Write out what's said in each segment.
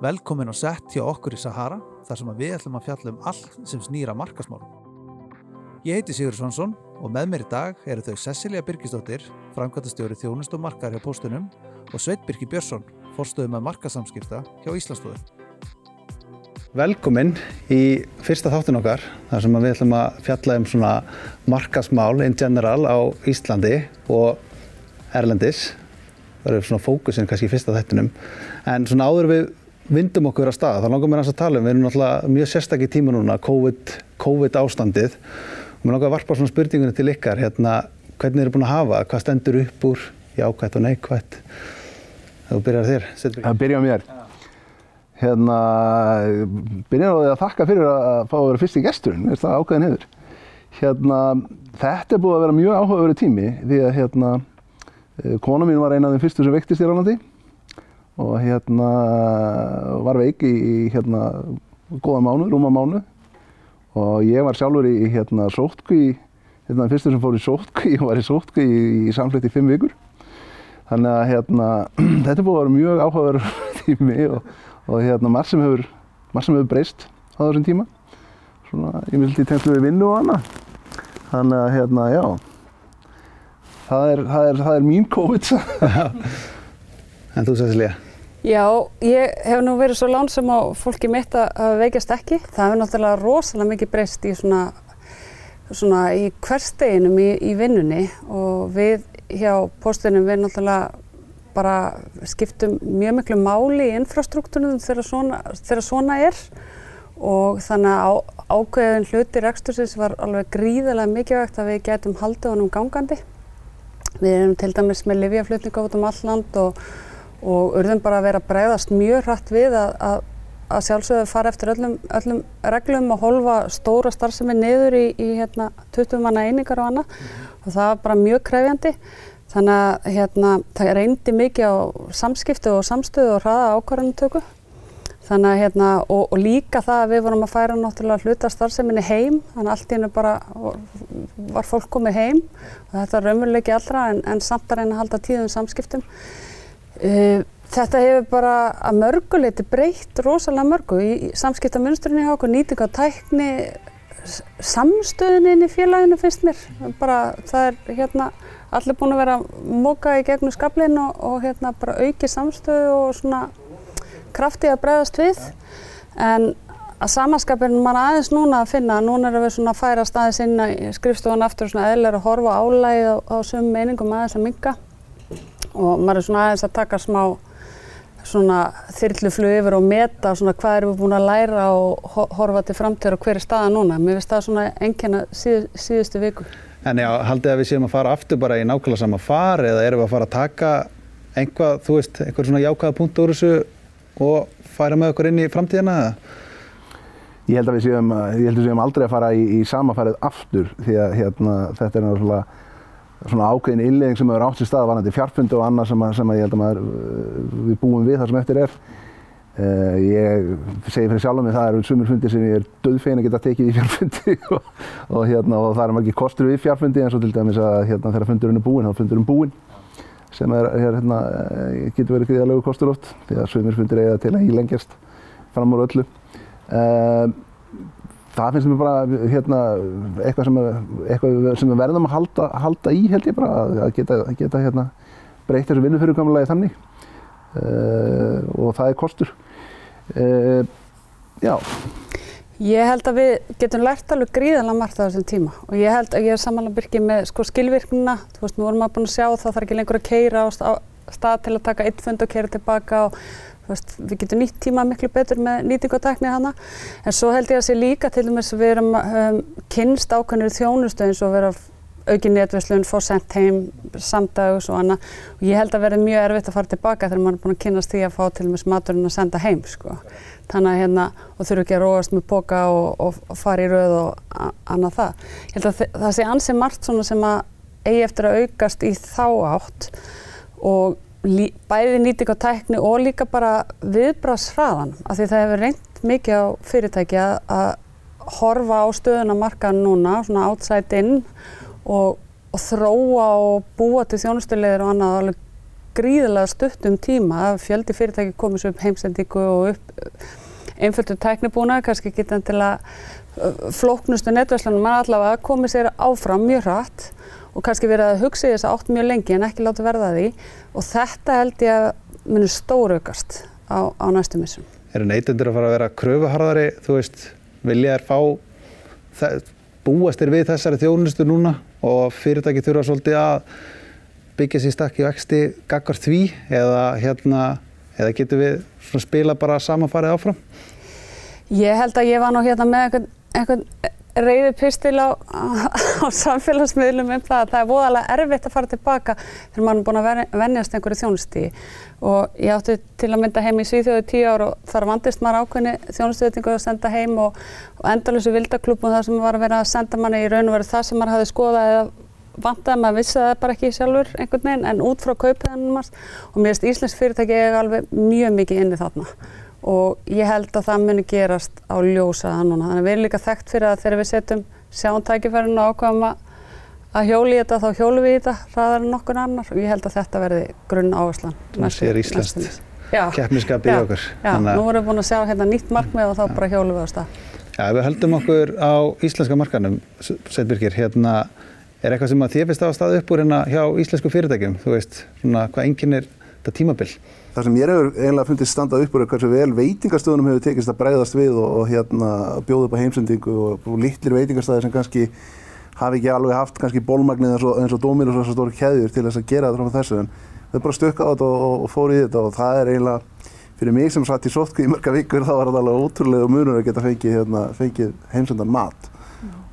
Velkomin og sett hjá okkur í Sahara þar sem við ætlum að fjalla um allt sem snýra markasmálum. Ég heiti Sigur Svansson og með mér í dag eru þau Cecilia Birgisdóttir, framkvæmtastjóri þjónust og markar hjá postunum og Sveit Birki Björnsson, forstöðum að markasamskipta hjá Íslandsstofu. Velkomin í fyrsta þáttun okkar þar sem við ætlum að fjalla um svona markasmál in general á Íslandi og Erlendis. Það eru svona fókusin kannski í fyrsta þættunum. En svona áður við vindum okkur að staða, þá langar mér að tala um, við erum náttúrulega mjög sérstakki tíma núna, COVID, COVID ástandið. Og mér langar að varpa svona spurningunni til ykkar, hérna, hvernig eru búin að hafa, hvað stendur upp úr, jákvætt og neikvætt. Þú byrjar þér, Setbjörn. Það byrja á mér. Hérna, byrja á því að þakka fyrir að fá að vera fyrst í gesturinn, veist það ákveðin hefur. Hérna, þetta er búið að vera mjög áhugaverið tími því að hérna, kona mín var eina af þeim fyrstu sem veiktist í Rálandi og hérna var veik í, hérna góða mánu, rúma mánu og ég var sjálfur í hérna sótkví, hérna fyrstu sem fór í sótkví og var í sótkví í, í samfleytt í fimm vikur. Þannig að hérna, þetta búið að vera mjög áhugaverð tími og, og hérna margt sem hefur, hefur breyst á þessum tíma. Svona, ég myndi í tegnslu við vinnu og annað. Þannig að hérna, já, það er, það er, það er mín COVID. en þú Cecilia? Já, ég hef nú verið svo lánsam á fólki mitt að veikjast ekki. Það hefur náttúrulega rosalega mikið breyst í svona, svona í hversteginum í, í vinnunni og við hjá postunum við náttúrulega bara skiptum mjög miklu máli í infrastruktúrunum þegar svona, þegar svona er og þannig að ákveðin hluti rekstursins var alveg gríðarlega mikilvægt að við getum haldið honum gangandi. Við erum til dæmis með livjaflutninga út um all land og og urðum bara að vera að bregðast mjög hratt við að, að, að sjálfsögðu fara eftir öllum, öllum reglum og holfa stóra starfsemi niður í, í hérna, 20 manna einingar og annað. Mm. og það var bara mjög krefjandi. Þannig að hérna, það reyndi mikið á samskiptu og samstöðu og hraða ákvarðanutöku þannig að hérna og, og líka það að við vorum að færa náttúrulega hluta starfseminni heim. Þannig að allt í hennu bara var fólk komið heim. Og þetta er raunveruleiki allra en, en samt að reyna að halda tíðum samskiptum Uh, þetta hefur bara að mörguleiti breytt rosalega mörgu í, í samskiptamunsturinn í okkur, nýting á tækni, samstöðunin í félaginu finnst mér. Bara það er hérna allir búin að vera móka í gegnum skablin og, og hérna bara auki samstöðu og svona krafti að breyðast við. En að samanskapin mann aðeins núna að finna, núna erum við svona að færa staðis inn í skrifstofan aftur og svona eðlar að horfa álægið á, á sömum meiningum aðeins að minga og maður er svona aðeins að taka smá svona þyrluflug yfir og meta svona hvað erum við búin að læra og horfa til framtíður og hver er staða núna. Mér finnst það svona engjana síð, síðustu viku. En já, haldið að við séum að fara aftur bara í nákvæmlega sama far eða erum við að fara að taka einhvað, þú veist, einhver svona jákvæða punkt úr þessu og færa með okkur inn í framtíðina eða? Ég held að við séum, ég held að við séum aldrei að fara í, í sama farið aftur því að hérna, þetta er náttúrulega svona ákveðin innlegging sem hefur átt sér stað varandi fjarfundu og annað sem, sem ég held að maður, við búum við þar sem eftir er. Uh, ég segi fyrir sjálf mig það eru sumur fundir sem ég er döðfein að geta tekið í fjarfundi og, og, hérna, og það er margir kostur við fjarfundi eins og til dæmis að hérna, þegar fundurinn er búinn, þá er fundurinn búinn sem er, hérna, getur verið gríðarlegu kostur oft því að sumur fundir eiga til að ílengjast fram úr öllu. Uh, það finnst mér bara hérna, eitthvað, sem, eitthvað sem við verðum að halda, halda í held ég bara að geta, geta hérna, breytt þessu vinnufyrirkomulagi þannig uh, og það er kostur. Uh, já. Ég held að við getum lært alveg gríðanlega margt á þessum tíma og ég held að ég er samanlega byrkið með sko, skilvirknina, þú veist, nú vorum að búin að sjá það þarf ekki lengur að keira á stað til að taka eitt fund og keira tilbaka og Veist, við getum nýtt tíma miklu betur með nýtingotekni hana en svo held ég að sé líka til dæmis við erum um, kynst ákveðnir þjónustu eins og vera aukin netverslun, fór sendt heim samdags og annað og ég held að verði mjög erfitt að fara tilbaka þegar maður er búin að kynast því að fá til dæmis maturinn að senda heim sko. þannig að hérna og þurfu ekki að róast með boka og, og, og fara í rauð og annað það. Ég held að það sé ansið margt sem að eigi eftir að aukast í þá átt og bæði nýting á tækni og líka bara viðbrásfraðan af því það hefur reynd mikið á fyrirtæki að, að horfa á stöðuna markaðan núna, svona outside in og, og þróa og búa til þjónustulegir og annað alveg gríðilega stuttum tíma. Að fjöldi fyrirtæki komið svo upp heimsendingu og upp einföldu tæknibúna, kannski geta til að flóknustu netværslanum mann allavega komið sér áfram mjög hratt og kannski verið að hugsa í þess að átt mjög lengi en ekki láta verða því og þetta held ég að munir stóraukast á, á næstum missum. Eru neytundur að fara að vera kröfuharðari, þú veist, vilja þær fá, búast þér við þessari þjónustu núna og fyrirtæki þurfa svolítið að byggja sér stakki vexti gaggar því eða hérna, eða getur við spila bara samanfarið áfram? Ég held að ég var nú hérna með einhvern, einhvern reyði pistil á, á samfélagsmiðlum um það að það er voðalega erfitt að fara tilbaka þegar mann er búin að vennjast einhverju þjónustíði og ég átti til að mynda heim í Svíþjóðu tíu ár og þar vandist maður ákveðni þjónustíðetningu að senda heim og, og endalösu vildaklubum það sem var að vera að senda manni í raun og veru það sem maður hafi skoðað eða vantaði maður vissi það bara ekki sjálfur einhvern veginn en út frá kaupiðanum og mér finnst Íslands fyrirtæki eiga alveg mjög mikið inni þarna og ég held að það muni gerast á ljósaða núna. Þannig að við erum líka þekkt fyrir að þegar við setjum sjántækifærinu og ákvæmum að hjóli í þetta þá hjólum við í þetta hraðar en nokkur annar og ég held að þetta verði grunn áherslan. Það sér Íslands keppniskapið í okkur. Já, Þannig... nú erum við búin að sjá hérna nýtt markmið og þá já. bara hjólum við á stað. Já, við höldum okkur á íslenska markanum, Setbyrkir, hérna er eitthvað sem að þið finnst á stað upp úr hérna hjá íslensku fyrirtækjum, þú veist, svona hvað enginn er þetta tímabill? Það sem ég hefur eiginlega fundið standað upp úr er hversu vel veitingarstöðunum hefur tekist að breyðast við og, og hérna bjóða upp á heimsendingu og, og litlir veitingarstæðir sem kannski hafi ekki alveg haft kannski bólmagnið eins og, og Dominos og þessar stóri keðjur til þess að gera þetta frá þessu en þau bara stökka á þetta og fóru í þetta og það er eiginlega fyrir mig sem satt í sótkví í mörga vikur þá var þetta alveg ótrúlega munur að geta fengið, hérna, fengið heimsendan mat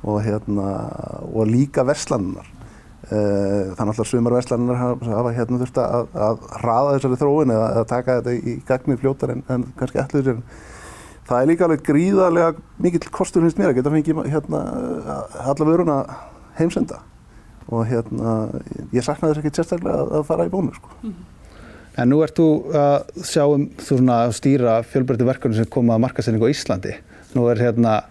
og, hérna, líka verslannar þannig að sumar verslanir hafa hérna þurft að, að hraða þessari þróin eða að taka þetta í gagnið fljótar en, en kannski allir sér. Það er líka alveg gríðarlega mikill kostur finnst mér að geta fengið hérna, alla vöruna heimsenda og hérna ég sakna þess ekki sérstaklega að, að fara í bónu sko. Mm -hmm. En nú ert þú að sjá um þú svona að stýra fjölbreytti verkefni sem koma að markasendingu á Íslandi. Nú er hérna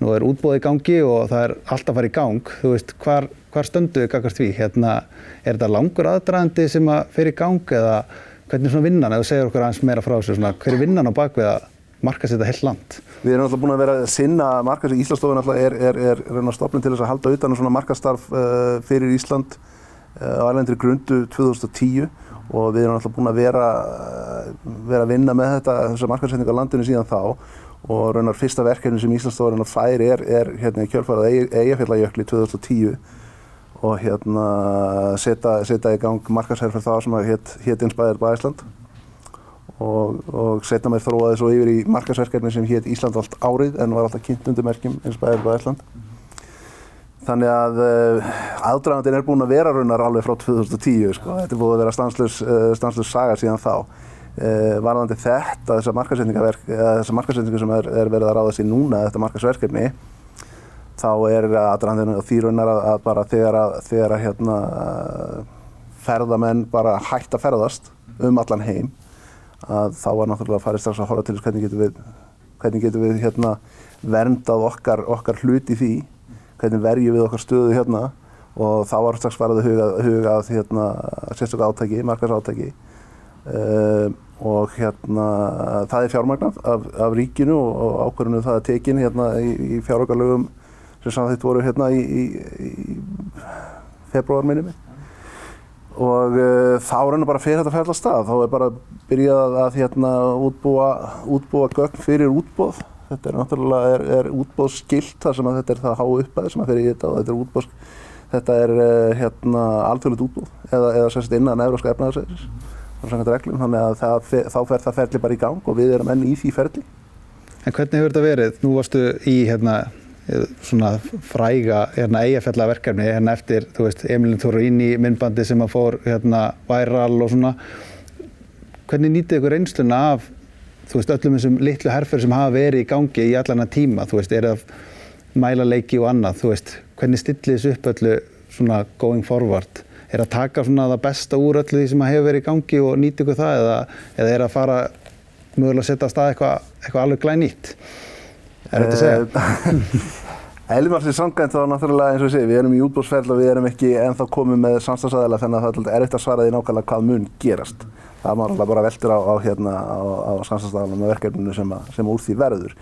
nú er útbóð í gangi og það er alltaf að fara í gang. Þú veist, hvar, hvar stöndu þið kakast því? Hérna, er þetta langur aðdraðandi sem að fer í gang eða hvernig er svona vinnan? Ef þú segir okkur aðeins meira frá þessu, svona, hver er vinnan á bakvið að markast þetta heilt land? Við erum alltaf búin að vera að sinna markast í Íslandstofun alltaf er, er, er, er stofnum til þess að halda utan um svona markastarf uh, fyrir Ísland uh, á erlendri grundu 2010 og við erum alltaf búin að vera, uh, vera að vinna með þetta, þessa markastsetning á landinu síðan þá og raunar fyrsta verkefni sem Íslandsstofurinn fær er, er hérna í kjölfarað Eyjafjallajökli 2010 og hérna setja, í gang markasherfer það sem hétt hét Inspired by Iceland. Og, og setja mér þróaði svo yfir í markasverkefni sem hétt Ísland allt árið en var alltaf kynnt undir merkjum Inspired by Iceland. Þannig að uh, aðdragandin er búin að vera raunar alveg frá 2010 sko, þetta er búin að vera stanslös, uh, stanslös saga síðan þá. Uh, varðandi þetta, þessar markasetningu sem er, er verið að ráðast í núna, þetta markasverkefni, þá er aðdraðandinu þýrunar að, bara þegar að, þegar að hérna, ferðamenn bara hægt að ferðast um allan heim, að þá var náttúrulega að fara strax að horfa til þess hvernig getum við, hvernig getum við hérna, verndað okkar, okkar hlut í því, hvernig verjum við okkar stöðu hérna og þá var strax farið að huga, huga hérna, sérstaklega átæki, markasátæki. Uh, og hérna það er fjármagnað af, af ríkinu og, og ákvörðinu það er tekin hérna í, í fjáraukarlögum sem samþýtt voru hérna í, í, í februar minnum og uh, þá er henni bara fyrir þetta að ferla stað. Þá er bara byrjað að hérna útbúa, útbúa gögn fyrir útbóð þetta er náttúrulega er, er útbóðskilt þar sem að þetta er það há uppæði sem að fyrir í þetta og þetta er útbóðsk þetta er uh, hérna alþjóðilegt útbóð eða, eða sérst innan Európska efnaðarsæðis þannig að það, þá fer það ferli bara í gang og við erum enn í því ferli. En hvernig hefur þetta verið? Nú varstu í hérna, svona fræga hérna, eigafjallaverkefni hérna eftir, veist, Emilin Tóraini myndbandi sem að fór hérna væral og svona. Hvernig nýtið ykkur einsluna af, veist, öllum þessum litlu herfur sem hafa verið í gangi í allana tíma, þú veist, er það mæla leiki og annað, þú veist, hvernig stillið þessu upp öllu svona going forward? er að taka svona það besta úr öllu því sem hefur verið í gangi og nýta ykkur það eða, eða er að fara mögulega að setja að stað eitthvað eitthva alveg glæð nýtt? Er þetta að segja? Eðlumarsið samkvæmt þá náttúrulega eins og ég segi, við erum í útbúrsferð og við erum ekki ennþá komið með samstagsæðala þannig að það er eftir að svara því nákvæmlega hvað mun gerast. Það er alltaf bara veldur á, á, hérna, á, á samstagsæðalanum og verkefninu sem, sem úr því verður.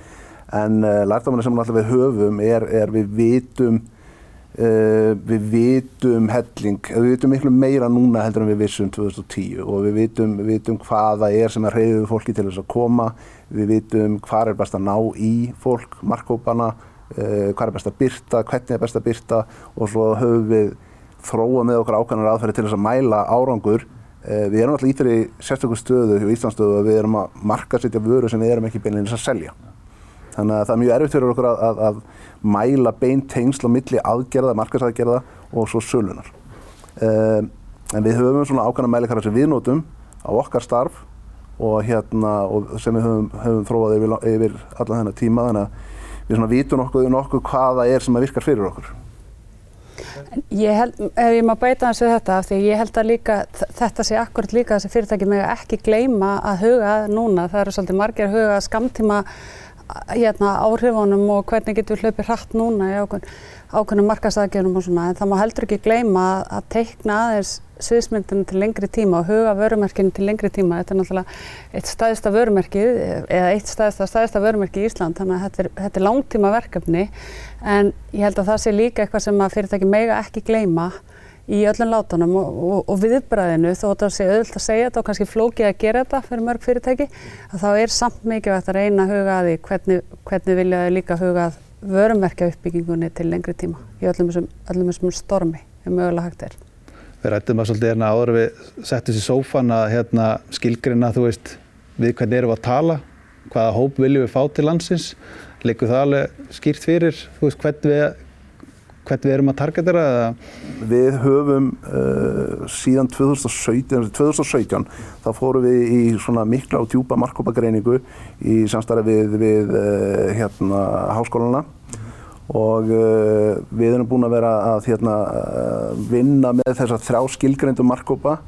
En uh, lærtámanir sem við höfum er, er við vitum Uh, við vitum helling, við vitum miklu meira núna heldur en við vissum 2010 og við vitum, við vitum hvaða er sem er reyðið fólki til þess að koma, við vitum hvað er best að ná í fólk, markkópana, uh, hvað er best að byrta, hvernig er best að byrta og svo höfum við þróa með okkar ákvæmlega aðferði til þess að mæla árangur. Uh, við erum alltaf í þeirri sérstökum stöðu hjá Íslandstöðu að við erum að markasetja vöru sem við erum ekki beinleginis að selja. Þannig að það er mjög erfitt fyrir okkur að, að, að mæla beint tengsl á milli aðgerða, markasaðgerða og svo sölunar. Um, en við höfum svona ákvæmna mælikara sem við notum á okkar starf og, hérna, og sem við höfum, höfum þróað yfir, yfir alla þennan tíma þannig að við svona vitum nokkuð, nokkuð hvaða er sem virkar fyrir okkur. Ég held, ef ég má beita hans við þetta, af því ég held að líka, þetta sé akkurat líka þessi fyrirtæki með að ekki gleyma að huga núna, það eru svolítið margir að huga skamtíma hérna, áhrifunum og hvernig getur við hlaupið hratt núna í ákveðin, ákveðinum markastæðgjörnum og svona en það má heldur ekki gleyma að, teikna aðeins sviðsmyndinu til lengri tíma og huga vörumerkinu til lengri tíma. Þetta er náttúrulega eitt staðista vörumerkið eða eitt staðista, staðista vörumerkið í Ísland þannig að þetta er, þetta er langtíma verkefni en ég held að það sé líka eitthvað sem að fyrirtæki mega ekki gleyma í öllum látunum og, og, og viðbræðinu þó að það sé auðvilt að segja þetta og kannski flókið að gera þetta fyrir mörg fyrirtæki að þá er samt mikilvægt að reyna að huga að því hvernig, hvernig vilja þau líka huga að vörumverkja uppbyggingunni til lengri tíma í öllum þessum, stormi ef mögulega hægt er. Við rættum að svolítið hérna áður við settum sér sófan að hérna, skilgrina þú veist við hvernig erum við að tala, hvaða hóp viljum við fá til landsins, leikur það alveg skýrt fyrir, þú veist hvernig við hvernig við erum að targetera eða? Við höfum uh, síðan 2017, 2017 þá fórum við í svona mikla og djúpa markkópagreiningu í samstarfi við, við uh, hérna, háskólana og uh, við erum búin að vera að hérna, vinna með þessar þrjá skilgreindu markkópa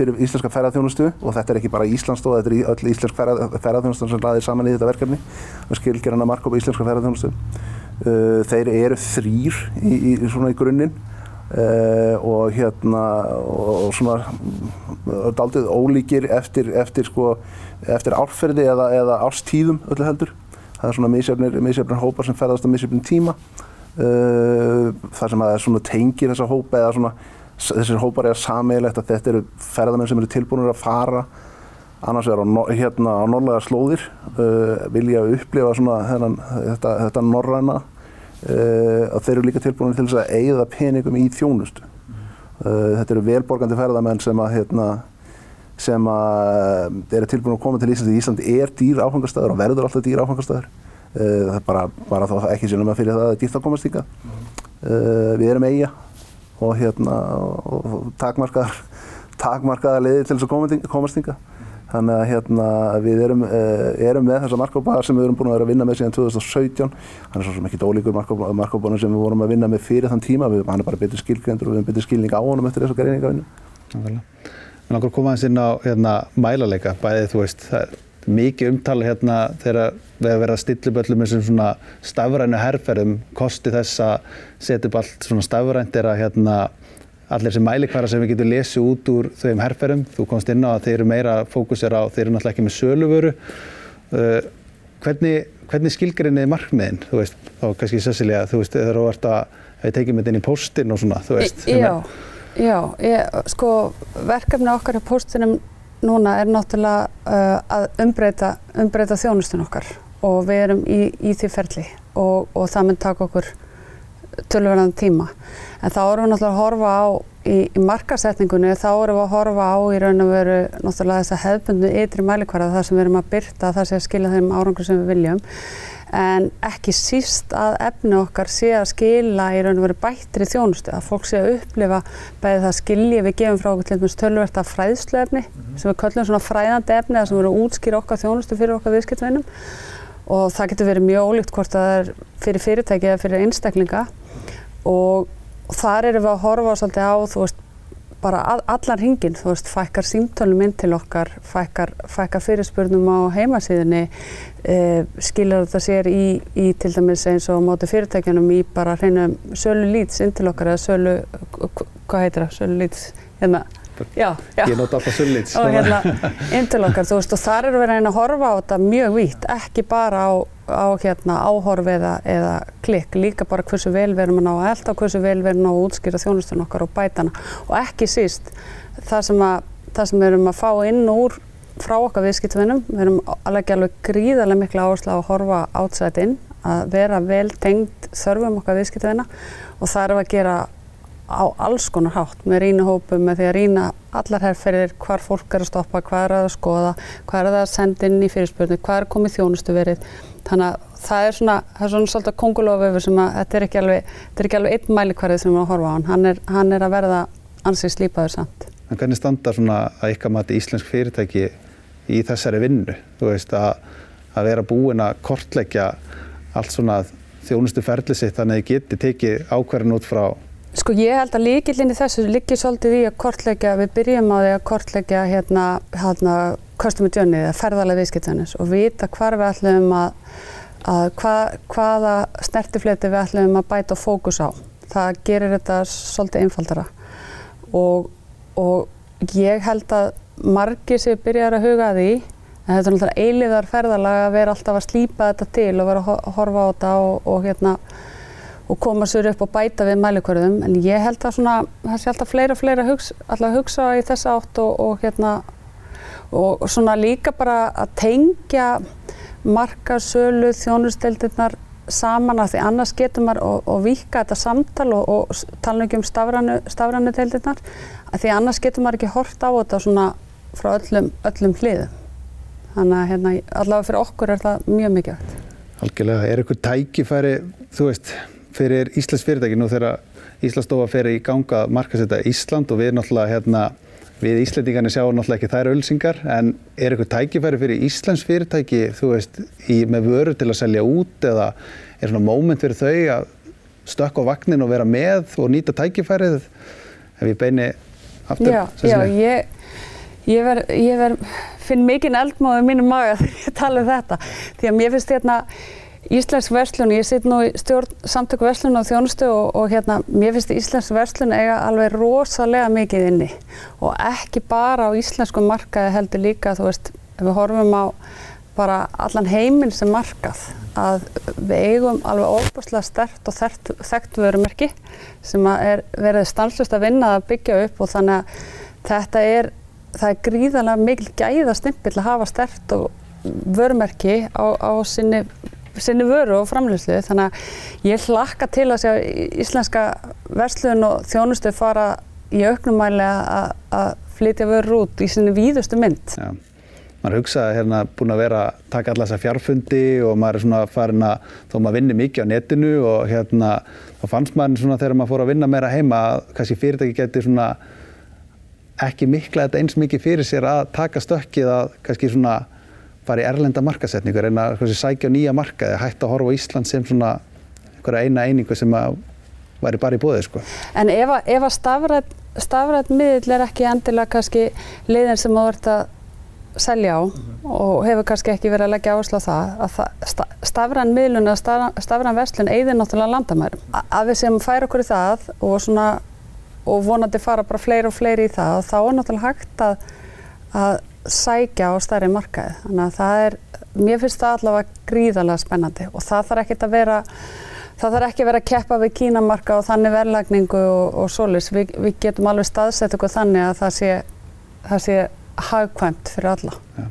fyrir íslenska ferðarþjónustu og þetta er ekki bara Íslandstóð, þetta er öll íslensk ferðarþjónustu sem laðir saman í þetta verkefni og skilgreina markkópa íslenska ferðarþjónustu. Uh, þeir eru þrýr í, í, í grunninn uh, og hérna og svona daldið ólíkir eftir, eftir, sko, eftir árferði eða, eða árstíðum öllu heldur. Það er svona misjafnir hópar sem ferðast á misjafnir tíma uh, þar sem að það tengir þessa hópa eða svona þessir hópar er sameigilegt að þetta eru ferðamenn sem eru tilbúinir að fara annars er á, hérna á norðlega slóðir uh, vilja upplifa svona þennan, þetta, þetta norræna uh, og þeir eru líka tilbúin til þess að eigða peningum í þjónustu. Uh, þetta eru velborgandi ferðamenn sem að hérna, sem að eru tilbúin að koma til Íslandi. Íslandi er dýr áfangastæður og verður alltaf dýr áfangastæður. Það er bara, bara þá ekki sínum að fyrir það að það er dýrt að komast ykkar. Við erum eiga og, hérna, og takmarkaðar takmarkaðar leiðir til þess að komast ykkar. Þannig að hérna, við erum, uh, erum með þessa markkópa sem við erum búin að vera að vinna með síðan 2017. Hann er svo sem ekki ólíkur markkópanum sem við vorum að vinna með fyrir þann tíma. Við, hann er bara betur skilgrendur og við erum betur skilning á honum eftir þessu greiningavinnu. Nákvæmlega. En okkur komaðins inn á hérna, mælaleika, bæðið þú veist, það er mikið umtala hérna þegar við erum verið að stilla upp öllum þessum svona stafrænu herrferðum, kosti þess að setja upp allt svona stafrænt er að hérna allir sem mælikvara sem við getum lesið út úr þeim herrferðum. Þú komst inn á að þeir eru meira fókusir á, þeir eru náttúrulega ekki með söluvöru. Uh, hvernig, hvernig skilgrinniði markmiðin? Þú veist, þá kannski Cecilia, þú veist, þegar þú ert að, að tekið með þetta inn í postin og svona, þú veist. Já, já, ég, sko, verkefni okkar á postinum núna er náttúrulega uh, að umbreyta, umbreyta þjónustun okkar og við erum í, í því ferli og, og það mun taka okkur tölverðan tíma. En þá erum við náttúrulega að horfa á í, í markasetningunni, þá erum við að horfa á í raun og veru náttúrulega þess að hefðbundu ytri mælikvarða þar sem við erum að byrta það sé að skilja þeim árangur sem við viljum. En ekki síst að efni okkar sé að skila í raun og veru bættri þjónustu, að fólk sé að upplifa bæði það skilji við gefum frá okkur til dæmis tölverkt af fræðslu efni mm. sem við köllum svona fræðandi efni að sem eru að útskýra okkar þjónustu fyrir okkar viðskiptvinnum og það getur verið mjög ólíkt hvort það er fyrir fyrirtæki eða fyrir einstaklinga. Og þar erum við að horfa svolítið á veist bara all, allan hringin, þú veist, fækkar símtölum inn til okkar, fækkar, fækkar fyrirspurnum á heimasíðinni, eh, skilur þetta sér í, í til dæmis eins og móti fyrirtækjanum í bara hreinum sölu lýts inn til okkar eða sölu, hvað heitir það, sölu lýts, hérna, Já, já. Ég nota alltaf sullits. Og hérna, inn til okkar, þú veist, og þar eru við að horfa á þetta mjög vítt, ekki bara á, á hérna, áhorfi eða, eða klikk, líka bara hversu vel við erum að ná að elda hversu vel við erum að ná að útskýra þjónustunum okkar og bætana. Og ekki síst, það sem, að, það sem við erum að fá inn úr frá okkar viðskiptvinnum, við erum alveg alveg gríðarlega miklu áherslu að horfa átsætt inn, að vera vel tengd þörfum okkar viðskiptvinna og það er að gera á alls konar hátt með rínahópum, með því að rína allar herrferðir, hvar fólk er að stoppa, hvað er að skoða, hvað er að senda inn í fyrirspurnu, hvað er komið þjónustu verið. Þannig að það er svona, það er svona svolítið konguloföfur sem að þetta er ekki alveg, þetta er ekki alveg einn mælikvarðið sem við erum að horfa á hann. Hann er, hann er að verða ansið slípaður samt. En hvernig standa svona að ykkar mati íslensk fyrirtæki í þessari vinnu? Þú veist að, að vera búin að kortleggja allt svona þjónustu ferli sitt þannig að þið geti tekið ákverðin út frá Sko ég held að líkillin í þessu líkir svolítið í að kortleggja, við byrjum á því að kortleggja hérna, hérna customer journey eða ferðarlega viðskiptjarnis og vita hvar við ætlum að, að hvað, hvaða snertifleti við ætlum að bæta og fókus á. Það gerir þetta svolítið einfaldara og, og ég held að margir sem byrjar að huga því en þetta er náttúrulega eiliðar ferðarlega að vera alltaf að slýpa þetta til og vera að horfa á þetta og, og hérna og koma sér upp og bæta við mælikvörðum. En ég held að svona, það sé alltaf fleira fleira hugsa, alltaf hugsa í þessa átt og, og hérna og svona líka bara að tengja markasölu þjónusteldirnar saman að því annars getur maður og, og vika þetta samtal og, og tala ekki um stafrannu teildirnar að því annars getur maður ekki hort á þetta svona frá öllum, öllum hliðum. Þannig að hérna, allavega fyrir okkur er það mjög mikilvægt. Algjörlega, er eitthvað tækifæri, þú veist fyrir Íslands fyrirtæki nú þegar Íslandsstofa fer í ganga markasetta Ísland og við náttúrulega hérna við Íslandingarnir sjáum náttúrulega ekki þær ölsingar en er eitthvað tækifæri fyrir Íslands fyrirtæki þú veist í, með vöru til að selja út eða er svona móment fyrir þau að stökka á vagnin og vera með og nýta tækifærið? Ef ég beini aftur Já, já ég, ég verð ver, finn mikinn eldmáð í mínum maga þegar ég tala um þetta. Því að mér finnst hérna Íslensk verslun, ég sitt nú í stjórn samtöku verslun og þjónustu og, og hérna mér finnst íslensk verslun eiga alveg rosalega mikið inni. Og ekki bara á íslensku markaði heldur líka þú veist, ef við horfum á bara allan heiminn sem markað að við eigum alveg óbúslega stert og þekkt, þekkt vörumerki sem er verið stanslust að vinna að byggja upp og þannig að þetta er, það er gríðarlega mikil gæða stimpill að hafa stert og vörumerki á, á sinni sinni vöru og framlýslu þannig að ég hlakka til að sjá íslenska verslun og þjónustu fara í auknumæli að flytja vörur út í sinni víðustu mynd. Já. Maður hugsaði hérna búin að vera að taka alla þessa fjárfundi og maður er svona farin að þó maður vinnir mikið á netinu og hérna þá fannst maður svona þegar maður fór að vinna meira heima að kannski fyrirtæki geti svona ekki mikla þetta eins mikið fyrir sér að taka stökkið að kannski svona fara í erlenda markasetningu, reyna að sækja nýja markaði, hægt að horfa á Ísland sem svona einhverja eina einingu sem að væri bara í bóðið sko. En ef að, að stafrætt, stafrætt miðl er ekki endilega kannski leiðin sem þú ert að selja á mm -hmm. og hefur kannski ekki verið að leggja áherslu á það að það, stafræn miðlun eða stafræn verslun eigðir náttúrulega landamærum. Að við sem fær okkur í það og svona og vonandi fara bara fleiri og fleiri í það þá er náttúrulega hægt að, að sækja á stærri markaði. Þannig að það er, mér finnst það allavega gríðarlega spennandi og það þarf ekki að vera, það þarf ekki að vera að keppa við kínamarka og þannig verðlagningu og, og solis. Vi, við getum alveg staðsett okkur þannig að það sé, það sé hagkvæmt fyrir alla. Ja.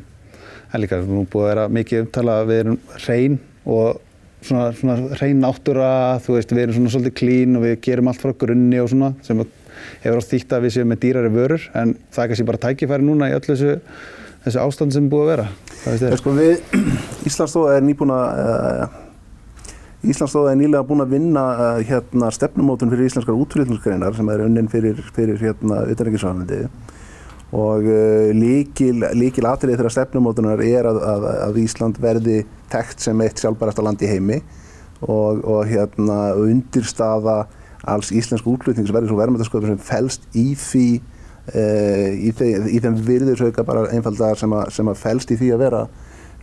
Er líka nú búið að vera mikið umtala að við erum hrein og svona, svona hrein náttúra, þú veist, við erum svona svolítið klín og við gerum allt frá grunni og svona sem að hefur átt þýtt að við séum með dýrari vörur en það er kannski bara tækifæri núna í öllu þessu, þessu ástand sem er búið að vera. Sko við, Íslandsstofa er nýbúin að uh, Íslandsstofa er nýlega búin að vinna uh, hérna stefnumótun fyrir íslenskar útflýtningsgreinar sem er unnin fyrir, fyrir hérna utanrækisvæðandi og uh, líkil, líkil atrið þeirra stefnumótunar er að, að, að Ísland verði tekt sem eitt sjálfbærasta land í heimi. Og, og hérna undirstaða alls íslensku útflutning sem verður svo verðmættasköpun sem fælst í því uh, í, þe í þeim virðisauka bara einfalda sem, sem að fælst í því að vera,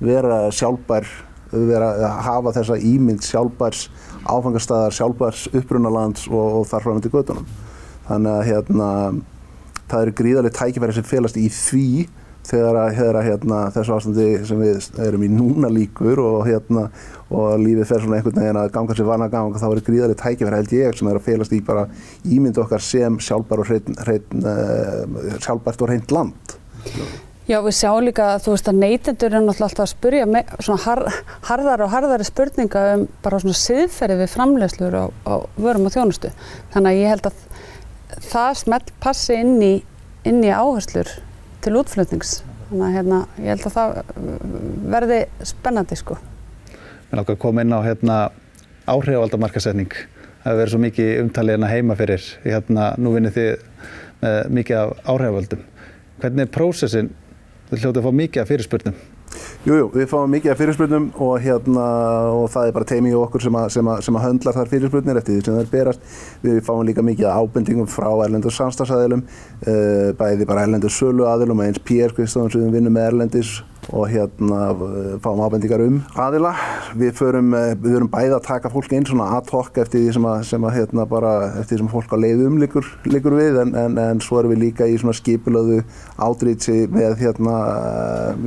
vera sjálfbær, vera, að hafa þessa ímynd sjálfbærs áfangastæðar, sjálfbærs upprunalands og, og þar frá með til göttunum. Þannig að hérna, það eru gríðarlega tækifæri sem félast í því þegar að, þegar að hérna, þessu ástandi sem við erum í núna líkur og, hérna, og lífið fer svona einhvern veginn að ganga sér vana gang þá er gríðarlega tækifæri held ég sem er að félast í bara ímyndu okkar sem sjálfbær og hrein, hrein, uh, sjálfbært og hreint land. Já, við sjáum líka að þú veist að neytendur er náttúrulega alltaf að spurja með, svona har, harðar og harðari spurninga um bara svona siðferði við framlegslur á, á vörum og þjónustu. Þannig að ég held að það smelt passi inn í, inn í áherslur til útflutnings. Þannig að hérna, ég held að það uh, verði spennandi sko. Mér langar að koma inn á hérna, áhrifaldamarkasetning. Það hefur verið svo mikið umtalið hérna heima fyrir. Hérna, nú vinnir þið með mikið af áhrifaldum. Hvernig er prósessin? Þið hljótið að fá mikið af fyrirspurnum. Jújú, við fáum mikið af fyrirspurnum og, hérna, og það er bara teimi í okkur sem að, sem að, sem að höndlar þar fyrirspurnir eftir því sem það er berast. Við fáum líka mikið ábendingum frá erlendur samstagsæðilum, uh, bæði bara erlendur sölu aðilum og eins PR skrifstofum sem við vinnum með erlendis og hérna fáum ábendingar um aðila. Við förum, við verum bæði að taka fólk inn svona ad hoc eftir því sem að, sem að hérna bara, eftir því sem fólk á leið um líkur, líkur við en, en, en svo erum við líka í svona skipulöðu átrýtsi með hérna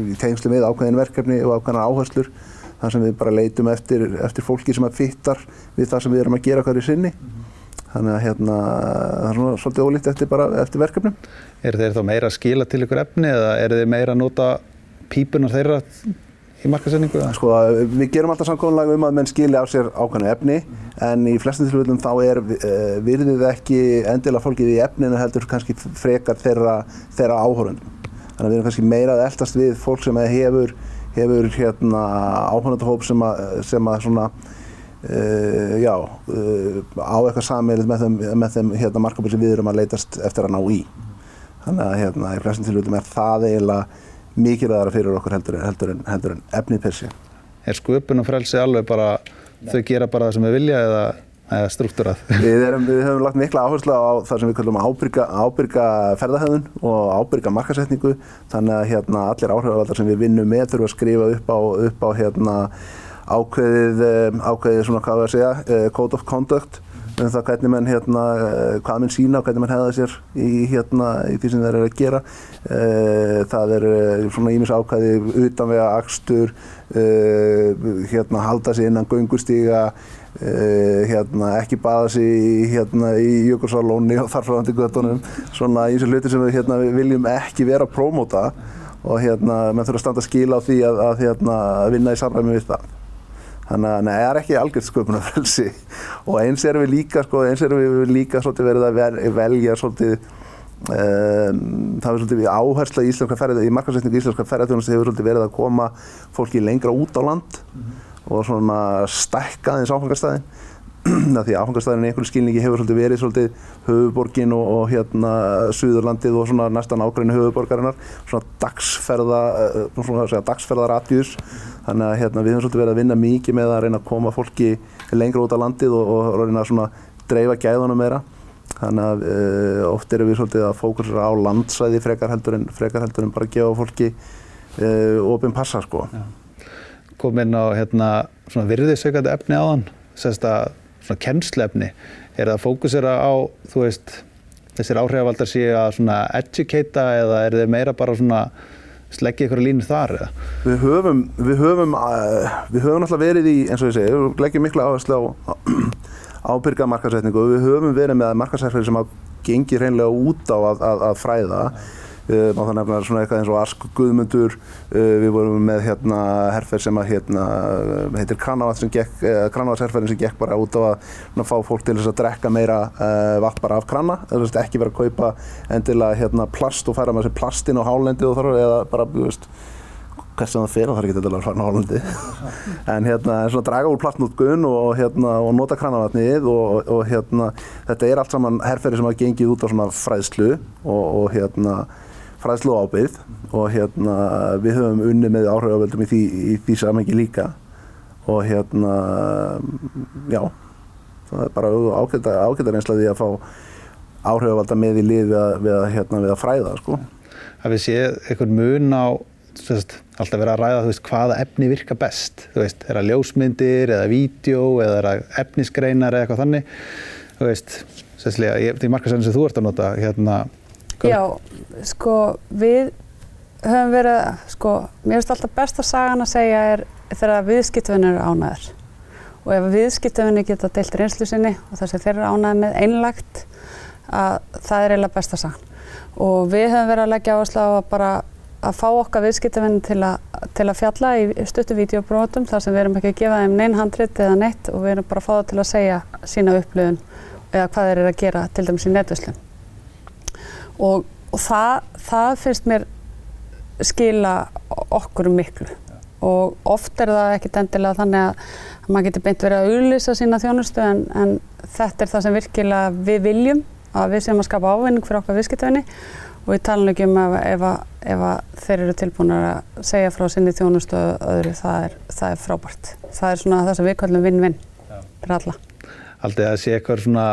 í tengslu með ákveðin verkefni og ákveðina áherslur þar sem við bara leitum eftir, eftir fólki sem að fittar við það sem við erum að gera hverju sinni. Þannig að hérna, það er svona svolítið ólíkt eftir, eftir verkefnum. Er þeir þá meira að skila til ykkur efni eða eru þeir meira að nota pípunar þeirra í markasendingu? Sko, við gerum alltaf samkvæmlega um að menn skilja á sér ákvæmlega efni en í flestum tilfellum þá er uh, virðið ekki endilega fólkið í efninu heldur kannski frekar þeirra, þeirra áhórundum. Þannig að við erum kannski meira að eldast við fólk sem hefur, hefur hérna, áhórundahóp sem að, sem að svona, uh, já, uh, á eitthvað sammeilið með þeim, þeim hérna, markabur sem við erum að leitast eftir að ná í. Þannig að hérna, í flestum tilfellum er það eiginlega mikilvægara fyrir okkur heldur, heldur, en, heldur en efnið per sé. Er sköpun og frelsi alveg bara, Nei. þau gera bara það sem við vilja eða, eða struktúrað? Við, við höfum lagt mikla áherslu á það sem við kallum ábyrga, ábyrga ferðahöðun og ábyrga markasetningu þannig að hérna, allir áhrifavaldar sem við vinnum með þurfum að skrifa upp á, upp á hérna, ákveðið, eh, ákveðið svona, hvað við að segja, eh, code of conduct um það hvernig mann hérna, eh, hvað mann sína og hvernig mann hefða sér í, hérna, í því sem þeir eru að gera. Eh, það er eh, svona ímis ákvæði utanvega axtur, hérna, halda sér innan göngustíga, hérna, ekki baða sér hérna, í jökulsárlóni og þarfrandi göttunum. Svona ímsi hluti sem við hérna, viljum ekki vera að prómóta og hérna, mann þurfa að standa að skila á því að, að, hérna, að vinna í samræmi við það. Þannig að það er ekki algjört sköpunarfrelsi og eins erum við líka, sko, eins erum við líka svolítið verið að velja svolítið, um, það er svolítið áhersla í íslenska ferðar, í markasetningu íslenska ferðarþjónustu hefur svolítið verið að koma fólki lengra út á land mm -hmm. og svona stækka þess áfangastæðin því áfangastæðin í einhverju skilningi hefur svolítið verið svolítið höfuborgin og, og hérna Suðurlandið og svona næstan ágræni höfuborgarinnar svona dagsferða, eh, svona að segja dagsferðaratjús þannig að hérna við höfum svolítið verið að vinna mikið með að reyna að koma fólki lengra út á landið og, og reyna að svona dreifa gæðunum meira. Þannig að uh, oft erum við svolítið að fókusera á landsvæði frekar heldur en, frekar heldur en bara gefa fólki uh, ofinn passa sko. Kom inn á hérna svona virðisökandi efni á þann, sérst að svona kennsleefni, er það að fókusera á, þú veist, þessir áhrifavaldar sé að svona educata eða er þeir meira bara svona sleggja ykkur línu þar eða? Við höfum, við höfum, uh, við höfum alltaf verið í, eins og ég segi, við leggjum mikla áherslu á ábyrga markasetningu og við höfum verið með markasetningu sem að gengi hreinlega út á að, að, að fræða má það nefna svona eitthvað eins og Ask Guðmundur, uh, við vorum með hérna herrferð sem að hérna heitir Kranávat sem gekk, uh, Kranávatsherrferðin sem gekk bara út á að ná, fá fólk til þess að drekka meira vatn bara af krana, þess að ekki vera að kaupa endilega hérna plast og færa með þessi plastinn á hálendið og þar eða bara, þú veist, hvers sem það fyrir, það er ekki endilega að fara á hálendið. En hérna svona draga úr plastnótgun og hérna og nota kranavatnið og, og hérna þetta er allt saman herrferði sem hafa gengið út á svona fræðslu og, og hérna fræðslu og ábyrð og hérna við höfum unni með áhrifavöldum í því, í því samengi líka. Og hérna já það er bara ágættar einslega því að fá áhrifavalda með í lið við að, við að, hérna, við að fræða sko. Hafið séð einhvern mun á sérst, alltaf verið að ræða veist, hvaða efni virka best? Veist, er það ljósmyndir eða vídeo eða er það efnisgreinar eða eitthvað þannig? Þú veist, sérslega því markasæðin sem þú ert að nota hérna, Já, sko við höfum verið, sko mér finnst alltaf besta sagan að segja er þegar viðskiptvinnir eru ánæður og ef viðskiptvinnir geta deilt reynslu sinni og þess að þeir eru ánæði með einlagt að það er eiginlega besta sagan og við höfum verið að leggja áherslu á að bara að fá okkar viðskiptavinn til, til að fjalla í stuttu vídeobrótum þar sem við erum ekki að gefa þeim neinn handrit eða neitt og við erum bara að fá það til að segja sína upplöðun eða hvað þeir eru að gera til dæmis í netvislun. Og, og það, það finnst mér skila okkur miklu og oft er það ekkit endilega þannig að maður getur beint verið að auðlýsa sína þjónustu en, en þetta er það sem virkilega við viljum að við séum að skapa ávinning fyrir okkar viðskiptavinni og við talum ekki um ef, ef að þeir eru tilbúin að segja frá sinni þjónustu öðru, það er, það er frábært. Það er svona það sem við kallum vinn-vinn fyrir alla. Aldrei að sé eitthvað svona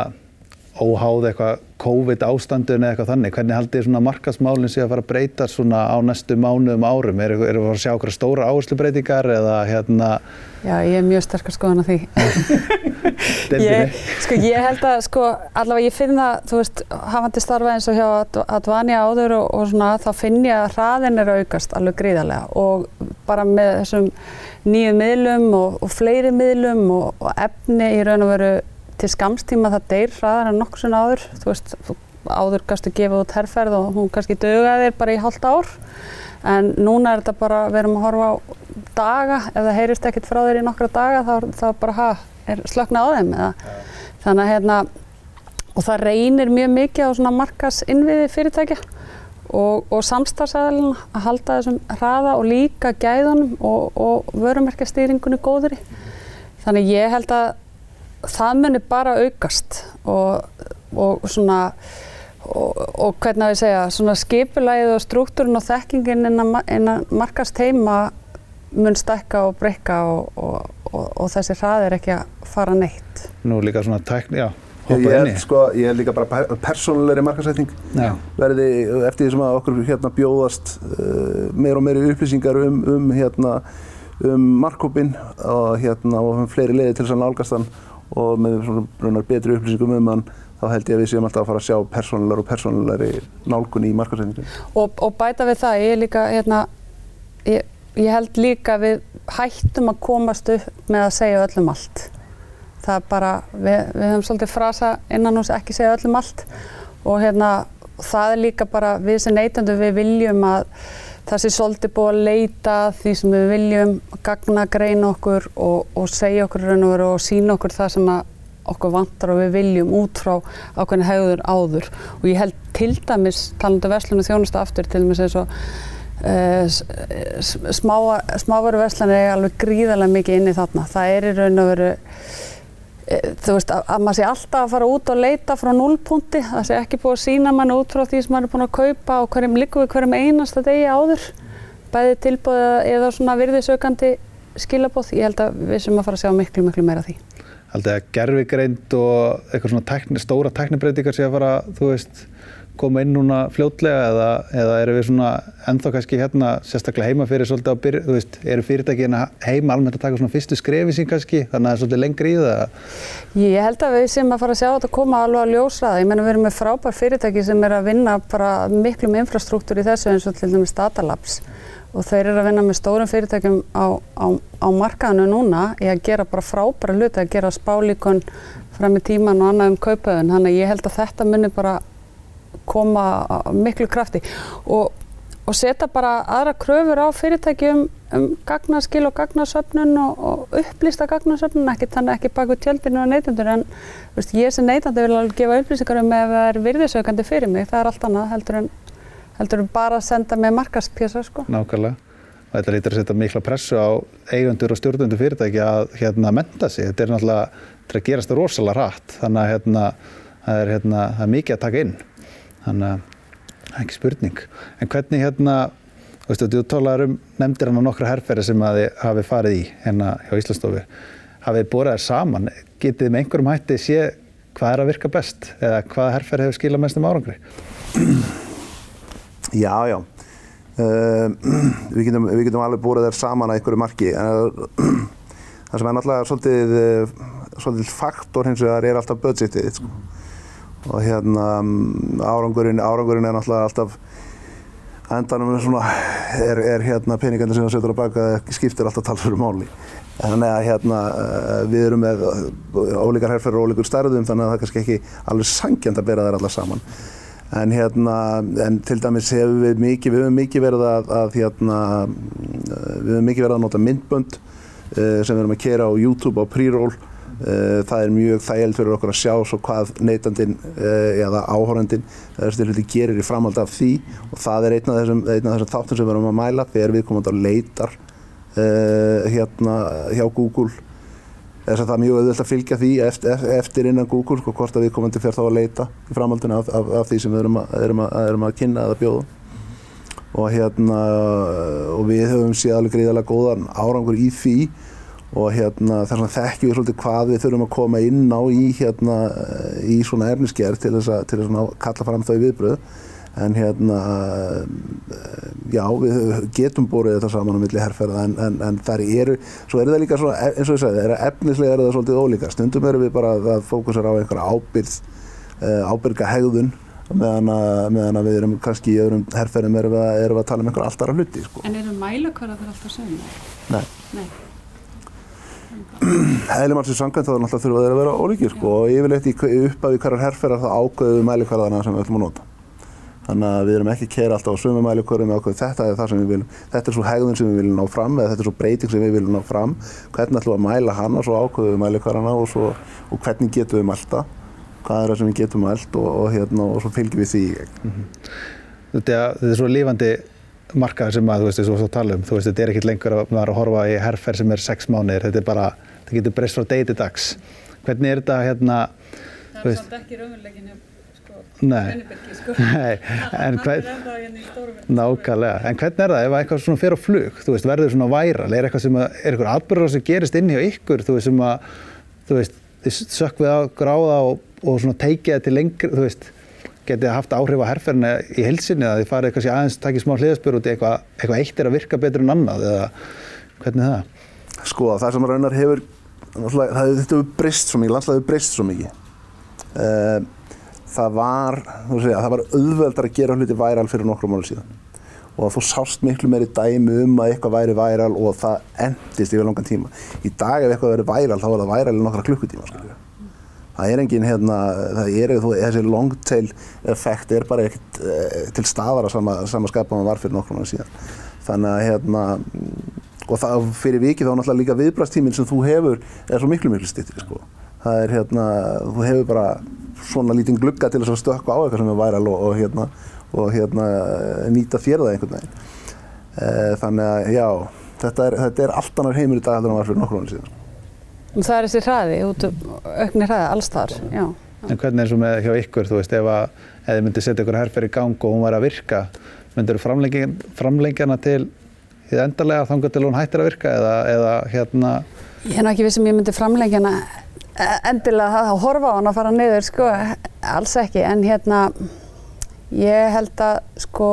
óháð eitthvað COVID ástandun eða eitthvað þannig. Hvernig haldið svona markasmálinn sé að fara að breyta svona á næstu mánuðum árum? Er það að sjá okkur stóra áherslu breytingar eða hérna? Já, ég er mjög sterkar skoðan af því. ég, sko, ég held að, sko, allavega ég finn það, þú veist, hafandi starfa eins og hjá Advanja áður og, og svona, þá finn ég að hraðin er aukast alveg gríðarlega og bara með þessum nýju miðlum og, og fleiri miðlum og, og efni í raun og veru til skamstíma það deyr hraðar en nokkur svona áður, þú veist, áður kannski gefa út herrferð og hún kannski dögaðir bara í halvt ár. En núna er þetta bara, við erum að horfa á daga, ef það heyrist ekkert frá þér í nokkra daga þá, þá bara ha, er slöknað á þeim eða? Ja. þannig að hérna og það reynir mjög mikið á svona markas innviði fyrirtækja og, og samstagsæðalina að halda þessum hraða og líka gæðunum og, og vörumerkjastýringunni góðri. Þannig ég held að það munir bara aukast og, og svona og, og hvernig að ég segja, svona skipulægið og struktúrin og þekkingin innan markast heima mun stekka og breyka og, og þessi hrað er ekki að fara neitt. Nú líka svona tækni, já, hoppa inni. Ég held sko, ég held líka bara persónulegri markasætning verði eftir því sem að okkur hérna bjóðast uh, meir og meiri upplýsingar um, um hérna um markkópin og hérna og um fleiri leiði til þess að nálgast hann og með svona betri upplýsingum um hann þá held ég að við séum alltaf að fara að sjá persónulegar og persónulegri nálgun í markasætningu. Og, og bæta við það, ég líka, hérna, ég, ég held líka við hættum að komast upp með að segja öllum allt. Það er bara, við, við höfum svolítið frasa innan hús ekki segja öllum allt og hérna, það er líka bara við sem neytandu við viljum að það sé svolítið búið að leita því sem við viljum, gagna, greina okkur og, og segja okkur raun og veru og sína okkur það sem okkur vantar og við viljum út frá ákveðin hegður áður og ég held til dæmis, talandu um verslunum þjónustu aftur, til dæmis eins og uh, smávaru verslanir er alveg gríðarlega mikið inni þarna. Það er í raun og veru þú veist, að, að maður sé alltaf að fara út og leita frá núlpunti, það sé ekki búið að sína mann út frá því sem maður er búin að kaupa og hverjum líku við hverjum einasta degi áður bæði tilbúið eða svona virðisökandi skilabóð, ég held að við sem að fara að sjá miklu, miklu meira því. Haldið að gerfigreind og eitthvað svona tækni, stóra tæknibreitingar sé að fara, þú veist, koma inn núna fljótlega eða, eða eru við svona ennþá kannski hérna sérstaklega heima fyrir svolítið á byrju, þú veist, eru fyrirtækina heima almennt að taka svona fyrstu skrefi sín kannski þannig að það er svolítið lengri í það? Ég held að við sem að fara að sjá þetta koma alveg að ljósa. Það, ég menna við erum með frábær fyrirtæki sem er að vinna bara miklu með infrastruktúr í þessu eins og til dæmis Datalabs. Og þeir eru að vinna með stórum fyrirtækjum á, á, á markaðinu núna í að gera bara frábæra hluti, að gera spálíkon fram í tíman og annað um kaupauðun, þannig að ég held að þetta munir bara koma miklu krafti. Og, og setja bara aðra kröfur á fyrirtækjum um gagnarskil og gagnarsöfnun og, og upplýsta gagnarsöfnun, ekki þannig ekki bak við tjöldinu og neytundur en veist, ég sem neytandi vil alveg gefa upplýsingar um ef það er virðisökandi fyrir mig, það er allt annað heldur en, heldur en bara að senda með markaspjasa sko. Nákvæmlega. Þetta lítur að setja mikla pressu á eigundur og stjórnundur fyrirtæki að hérna menta sig, þetta er náttúrulega þetta gerast rosalega rætt þannig að hérna, það er, hérna, það er mikið að taka inn þannig að ekki spurning. En hvernig hérna, þú veist, þú talaður um nefndir hann á nokkra herrferði sem að þið hafi farið í hérna hjá Íslandsstofu. Hafið þær saman? Getið þið með einhverjum hætti sé hvað er að virka best eða hvaða herrferð hefur skilað mestum árangri? Já, já. Uh, við, getum, við getum alveg búið þær saman að einhverju marki. Uh, það sem er náttúrulega svolítið, uh, svolítið faktor hins vegar er alltaf budgetið. Sko. Og hérna árangurinn, árangurinn er náttúrulega alltaf endanum svona, er, er hérna peningandi sem það setur á baka skiptir alltaf talsverðu máli. Þannig að hérna við erum með ólíkar herrferðar og ólíkur stærðum þannig að það er kannski ekki alveg sangjand að bera þær alla saman. En hérna, en til dæmis hefur við mikið, við hefum mikið verið að, að hérna, við hefum mikið verið að nota myndbönd sem við erum að kera á YouTube á pre-roll. Uh, það er mjög þægild fyrir okkur að sjá svo hvað neytandinn uh, eða hluti gerir í framhald af því. Og það er einn af þessum, þessum þáttum sem við erum að mæla þegar við komum á leitar hérna hjá Google. Þess að það er mjög auðvöld að fylgja því eftir, eftir innan Google sko, hvort að við komum til að leita í framhaldinu af, af, af því sem við erum að, erum að, erum að kynna eða bjóða. Og hérna og við höfum séð alveg greiðalega góðan árangur í því og hérna þess vegna þekkjum við svolítið hvað við þurfum að koma inn á í hérna í svona ernisgerð til þess að, til þess að kalla fram þau viðbröð en hérna já, við getum bórið þetta saman á milli herrferða en, en, en þar eru, svo er það líka svona, eins og ég sagði, efnislega er það svolítið ólíka, stundum erum við bara að fókusera á einhverja ábyrð ábyrga hegðun meðan að, meðan að við erum kannski í öðrum herrferðum erum við, erum við að tala um einhverja alltaf hluti sko. En eru mælakvara þar alltaf sögum? Nei. Nei. Eðlum alls í sangvænt þá er náttúrulega þurfa þeir að vera ólíkir sko og yfirleitt í upphafi hverjar herrferðar þá ákveðu mælikvarðana sem við ætlum að nota. Þannig að við erum ekki að kera alltaf á sömu mælikvörðum með ákveð þetta er það sem við viljum, þetta er svo hegðun sem við viljum ná fram eða þetta er svo breyting sem við viljum ná fram, hvernig ætlum við að mæla hana svo ákveðu við mælikvarðana og, svo, og hvernig getum við mælta, hvað er það sem við getum mælt og, og, hérna, og svo fylgjum við því í gegn. -hmm. Þetta, er svo lífandi markaður sem að þú veist, þú tala um, þú veist, þetta er ekkit lengur að maður að horfa í herrferð sem er sex mánuðir, þetta er bara, þetta getur breyst frá degi til dags. Hvernig er þetta hérna, Það er samt ekki raunveruleikin Nei, sko. Nei, en hvern, nákvæmlega, en hvernig er það ef eitthvað svona fer á flug, þú veist, verður svona væral, er eitthvað sem að, er eitthvað atbyrðar sem gerist inn hjá ykkur, þú veist, sem að, þú veist, þið sökkuð á gráða og, og svona teikið þetta til lengri, þú veist, getið haft áhrif á herrferðina í hilsinni eða þið farið sem aðeins takkið smá hliðaspur út í eitthvað, eitthvað eitt er að virka betur en annað eða hvernig er það? Sko, það sem raunar hefur, þetta hefur breyst svo mikið, landslaðið hefur breyst svo mikið. Uh, það var, segja, það var auðveldar að gera hluti væral fyrir nokkrum mánu síðan og þú sást miklu meiri dæmi um að eitthvað væri væral og það endist yfir langan tíma. Í dag ef eitthvað verið væral þá er það væral í nokkra klukkutíma. Skilja. Það er engin hérna, það er eitthvað, þessi long tail effekt er bara ekkert e, til staðar að sama, sama skapa maður var fyrir nokkrum mánu síðan. Þannig að hérna, og það fyrir vikið þá náttúrulega líka viðbrastíminn sem þú hefur er svo miklu miklu stýttri sko. Það er hérna, þú hefur bara svona lítinn glugga til þess að stökka á eitthvað sem er væral og, og, hérna, og hérna, nýta það einhvern veginn. Þannig að já, þetta er, þetta er allt annar heimur í dag heldur en var fyrir nokkur ára síðan. Það er þessi hraði, auknir hraði alls þar, já. En hvernig er það með hjá ykkur, þú veist, ef þið myndið setja ykkur herrferð í gang og hún væri að virka, myndir þú framlengjana til því endarlega þangar til hún hættir að virka eða, eða hérna? Ég er náttúrulega ekki við sem ég myndi framlengjana endilega að horfa á hann að fara niður sko, alls ekki, en hérna ég held að sko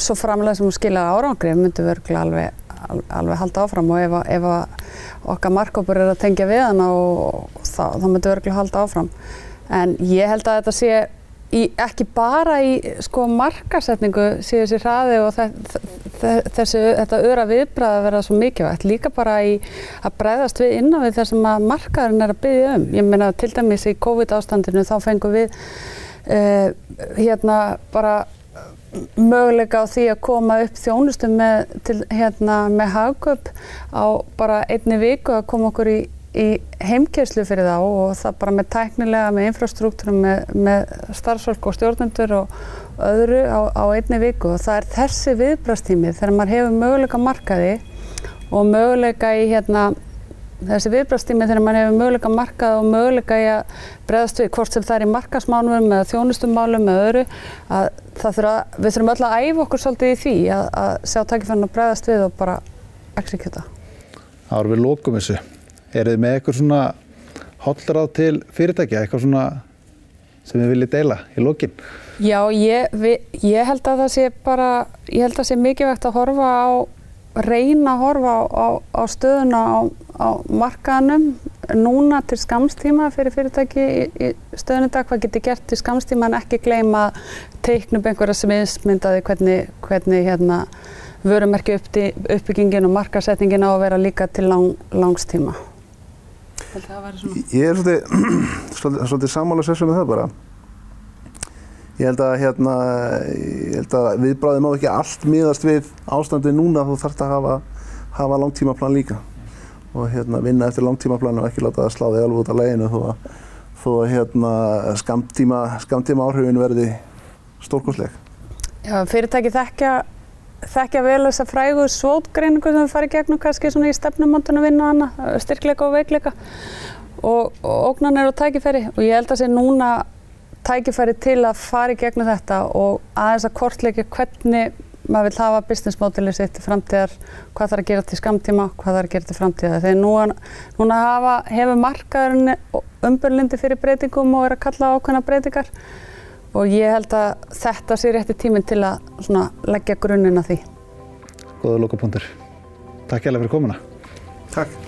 svo framlega sem hún skilja árangri myndi verklega alveg, alveg halda áfram og ef, ef okkar markkópur er að tengja við hann og þá, þá myndi verklega halda áfram en ég held að þetta sé í, ekki bara í sko markasetningu sé þessi hraði og þessi, þetta öra viðbræð að vera svo mikilvægt, líka bara í að breyðast við innan við þessum að markaðurinn er að byggja um. Ég meina til dæmis í COVID ástandinu þá fengum við uh, hérna bara möguleika á því að koma upp þjónustu með, hérna, með hagköp á bara einni viku að koma okkur í í heimkjærslu fyrir þá og það bara með tæknilega, með infrastruktúrum, með, með starfsfólk og stjórnendur og öðru á, á einni viku. Og það er þessi viðbrastími þegar maður hefur möguleika markaði og möguleika í hérna þessi viðbrastími þegar maður hefur möguleika markaði og möguleika í að bregðast við hvort sem það er í markasmánum eða þjónustumálum eða öðru að þurfa, við þurfum öll að æfa okkur svolítið í því að, að sjá takkifærn að bregðast við og bara executa. Það voru við lókum þessu. Er þið með eitthvað svona hollráð til fyrirtækja, eitthvað svona sem við viljið deila í lokin? Já, ég, við, ég held að það sé bara, ég held að það sé mikilvægt að horfa á, reyna að horfa á, á, á stöðuna á, á markaðanum núna til skamstíma fyrir fyrirtæki í, í stöðunum dag, hvað getur gert til skamstíma en ekki gleyma teiknum einhverja sem ísmyndaði hvernig, hvernig hérna vörumerki uppbyggingin og markasetningin á að vera líka til lang, langstíma. Ég er svolítið, svolítið, svolítið sammála sérsum með það bara. Ég held að, hérna, að viðbráðið má ekki allt miðast við ástandið núna þú þarfst að hafa, hafa langtímaplan líka. Og hérna, vinna eftir langtímaplan og ekki láta það slá þig alveg út af leginu þó að, að hérna, skamtíma, skamtíma áhrifin verði stórkosleg. Já, fyrirtæki þekkja þekkja vel þess að frægu svótgreiningu sem farið gegnum kannski svona í stefnumóttunum vinna hana, styrkleika og veikleika. Og, og ógnanir og tækifæri. Og ég held að sé núna tækifæri til að fara í gegnum þetta og aðeins að kortleika hvernig maður vil hafa business modelið sitt til framtíðar, hvað þarf að gera til skamtíma, hvað þarf að gera til framtíðar. Þegar núna, núna hafa, hefur markaðurinn umbörlindi fyrir breytingum og er að kalla ákveðna breytingar og ég held að þetta sé rétti tíminn til að leggja grunninn að því. Góða lokapunktur. Takk hjálpa fyrir komuna. Takk.